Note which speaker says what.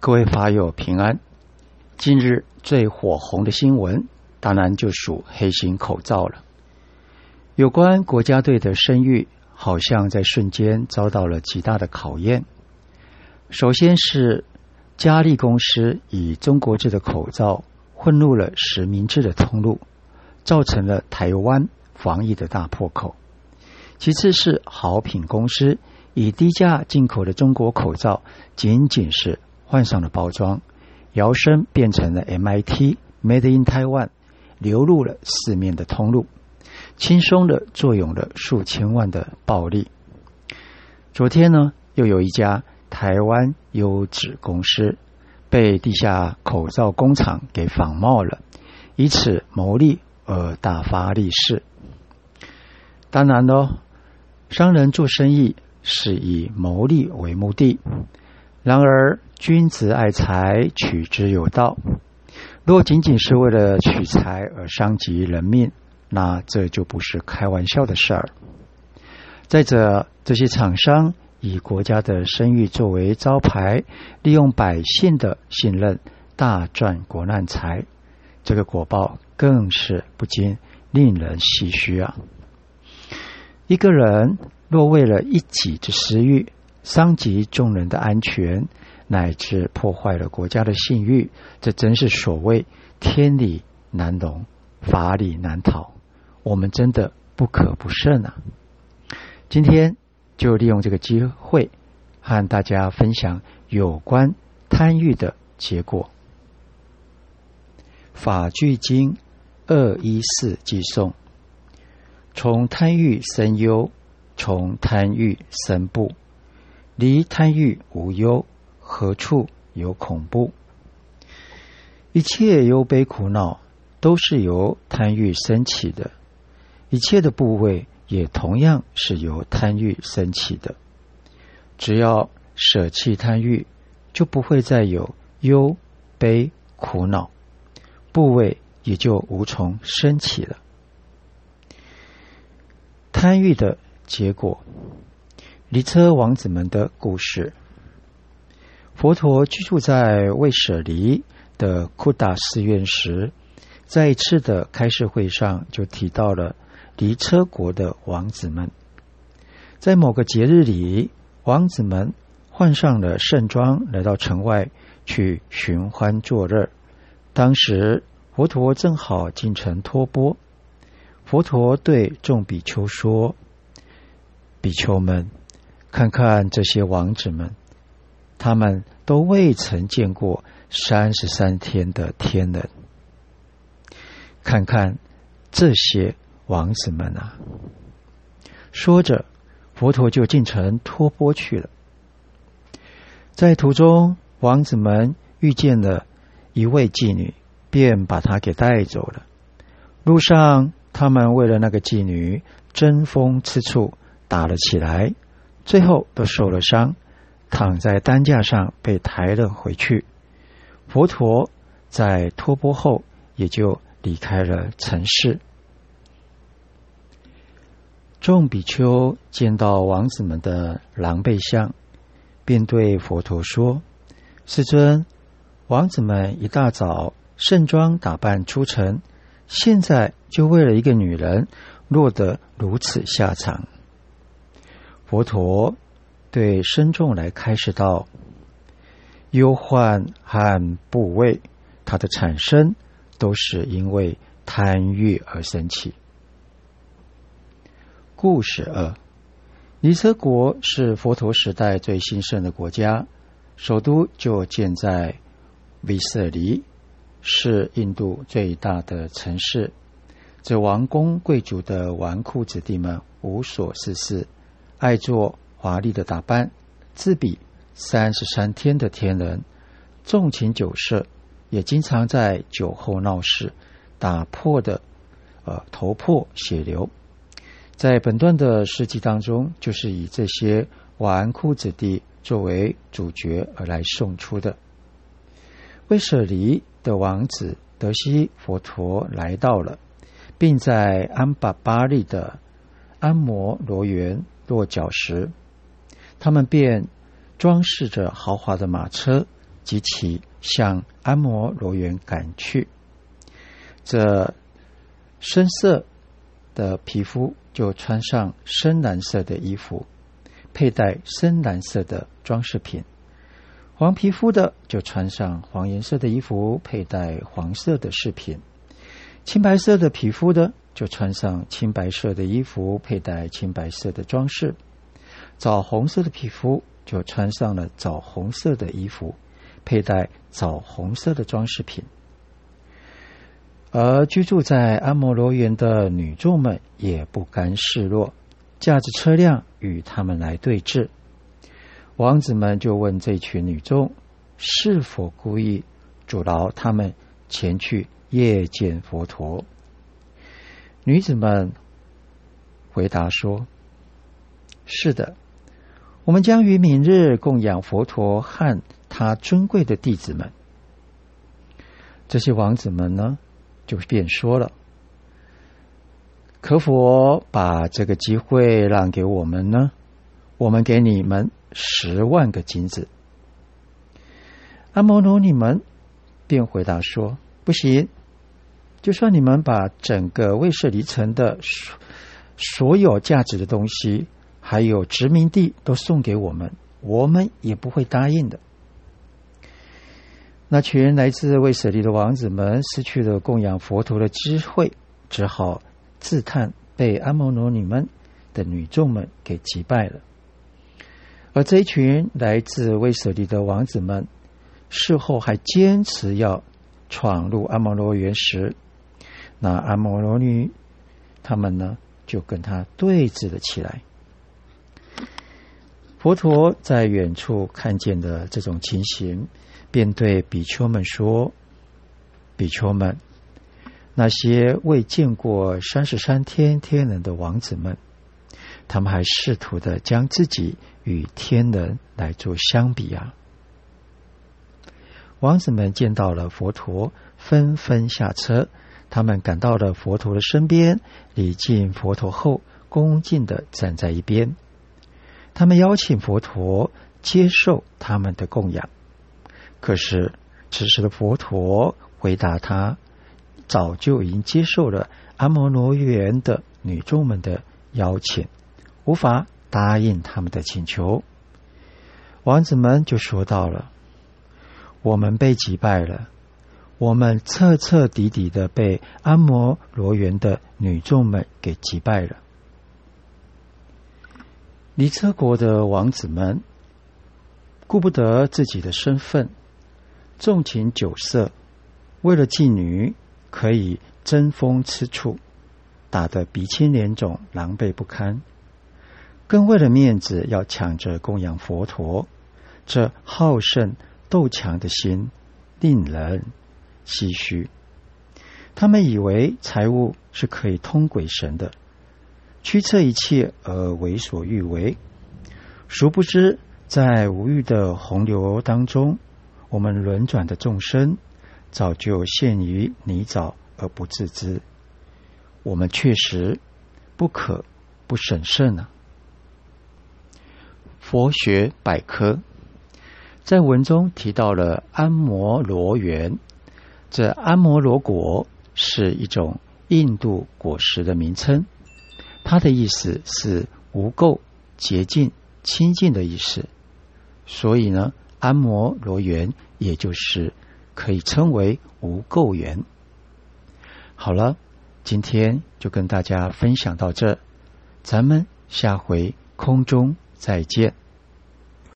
Speaker 1: 各位法友平安。近日最火红的新闻，当然就属黑心口罩了。有关国家队的声誉，好像在瞬间遭到了极大的考验。首先是佳利公司以中国制的口罩混入了实名制的通路，造成了台湾防疫的大破口。其次是好品公司。以低价进口的中国口罩，仅仅是换上了包装，摇身变成了 MIT Made in Taiwan，流入了四面的通路，轻松的作用了数千万的暴利。昨天呢，又有一家台湾优质公司被地下口罩工厂给仿冒了，以此牟利而大发利市。当然喽，商人做生意。是以牟利为目的，然而君子爱财，取之有道。若仅仅是为了取财而伤及人命，那这就不是开玩笑的事儿。再者，这些厂商以国家的声誉作为招牌，利用百姓的信任，大赚国难财，这个果报更是不禁令人唏嘘啊！一个人。若为了一己之私欲，伤及众人的安全，乃至破坏了国家的信誉，这真是所谓天理难容，法理难逃。我们真的不可不慎啊！今天就利用这个机会，和大家分享有关贪欲的结果。法句经二一四记诵：从贪欲生忧。从贪欲生怖，离贪欲无忧，何处有恐怖？一切忧悲苦恼都是由贪欲升起的，一切的部位也同样是由贪欲升起的。只要舍弃贪欲，就不会再有忧悲苦恼，部位也就无从升起了。贪欲的。结果，离车王子们的故事。佛陀居住在魏舍离的库达寺院时，在一次的开示会上就提到了离车国的王子们。在某个节日里，王子们换上了盛装，来到城外去寻欢作乐。当时，佛陀正好进城托钵。佛陀对众比丘说。比丘们，看看这些王子们，他们都未曾见过三十三天的天人。看看这些王子们啊！说着，佛陀就进城托钵去了。在途中，王子们遇见了一位妓女，便把她给带走了。路上，他们为了那个妓女争风吃醋。打了起来，最后都受了伤，躺在担架上被抬了回去。佛陀在托钵后也就离开了城市。众比丘见到王子们的狼狈相，便对佛陀说：“世尊，王子们一大早盛装打扮出城，现在就为了一个女人落得如此下场。”佛陀对僧众来开示道：“忧患和怖畏，它的产生都是因为贪欲而生起。”故事二：尼车国是佛陀时代最兴盛的国家，首都就建在维舍里，是印度最大的城市。这王公贵族的纨绔子弟们无所事事。爱做华丽的打扮，自比三十三天的天人，纵情酒色，也经常在酒后闹事，打破的呃头破血流。在本段的事迹当中，就是以这些纨绔子弟作为主角而来送出的。威舍离的王子德西佛陀来到了，并在安巴巴利的安摩罗园。落脚时，他们便装饰着豪华的马车，及其向安摩罗园赶去。这深色的皮肤就穿上深蓝色的衣服，佩戴深蓝色的装饰品；黄皮肤的就穿上黄颜色的衣服，佩戴黄色的饰品；青白色的皮肤的就穿上青白色的衣服，佩戴青白色的装饰；枣红色的皮肤就穿上了枣红色的衣服，佩戴枣红色的装饰品。而居住在安摩罗园的女众们也不甘示弱，驾着车辆与他们来对峙。王子们就问这群女众是否故意阻挠他们前去夜见佛陀。女子们回答说：“是的，我们将于明日供养佛陀和他尊贵的弟子们。”这些王子们呢？就便说了：“可否把这个机会让给我们呢？我们给你们十万个金子。”阿摩罗你们便回答说：“不行，就算你们把整个卫舍离城的所所有价值的东西，还有殖民地都送给我们，我们也不会答应的。”那群来自卫舍利的王子们失去了供养佛陀的机会，只好自叹被阿摩罗女们的女众们给击败了。而这一群来自卫舍利的王子们事后还坚持要闯入阿摩罗园时，那阿摩罗女他们呢就跟他对峙了起来。佛陀在远处看见的这种情形。便对比丘们说：“比丘们，那些未见过三十三天天人的王子们，他们还试图的将自己与天人来做相比啊！”王子们见到了佛陀，纷纷下车。他们赶到了佛陀的身边，礼敬佛陀后，恭敬的站在一边。他们邀请佛陀接受他们的供养。可是，此时的佛陀回答他，早就已经接受了阿摩罗园的女众们的邀请，无法答应他们的请求。王子们就说到了：“我们被击败了，我们彻彻底底的被阿摩罗园的女众们给击败了。”离车国的王子们顾不得自己的身份。纵情酒色，为了妓女可以争风吃醋，打得鼻青脸肿、狼狈不堪；更为了面子要抢着供养佛陀，这好胜斗强的心令人唏嘘。他们以为财物是可以通鬼神的，驱策一切而为所欲为，殊不知在无欲的洪流当中。我们轮转的众生，早就陷于泥沼而不自知。我们确实不可不审慎啊！佛学百科在文中提到了安摩罗园，这安摩罗果是一种印度果实的名称，它的意思是无垢、洁净、清净的意思。所以呢。安摩罗园，也就是可以称为无垢园。好了，今天就跟大家分享到这，咱们下回空中再见。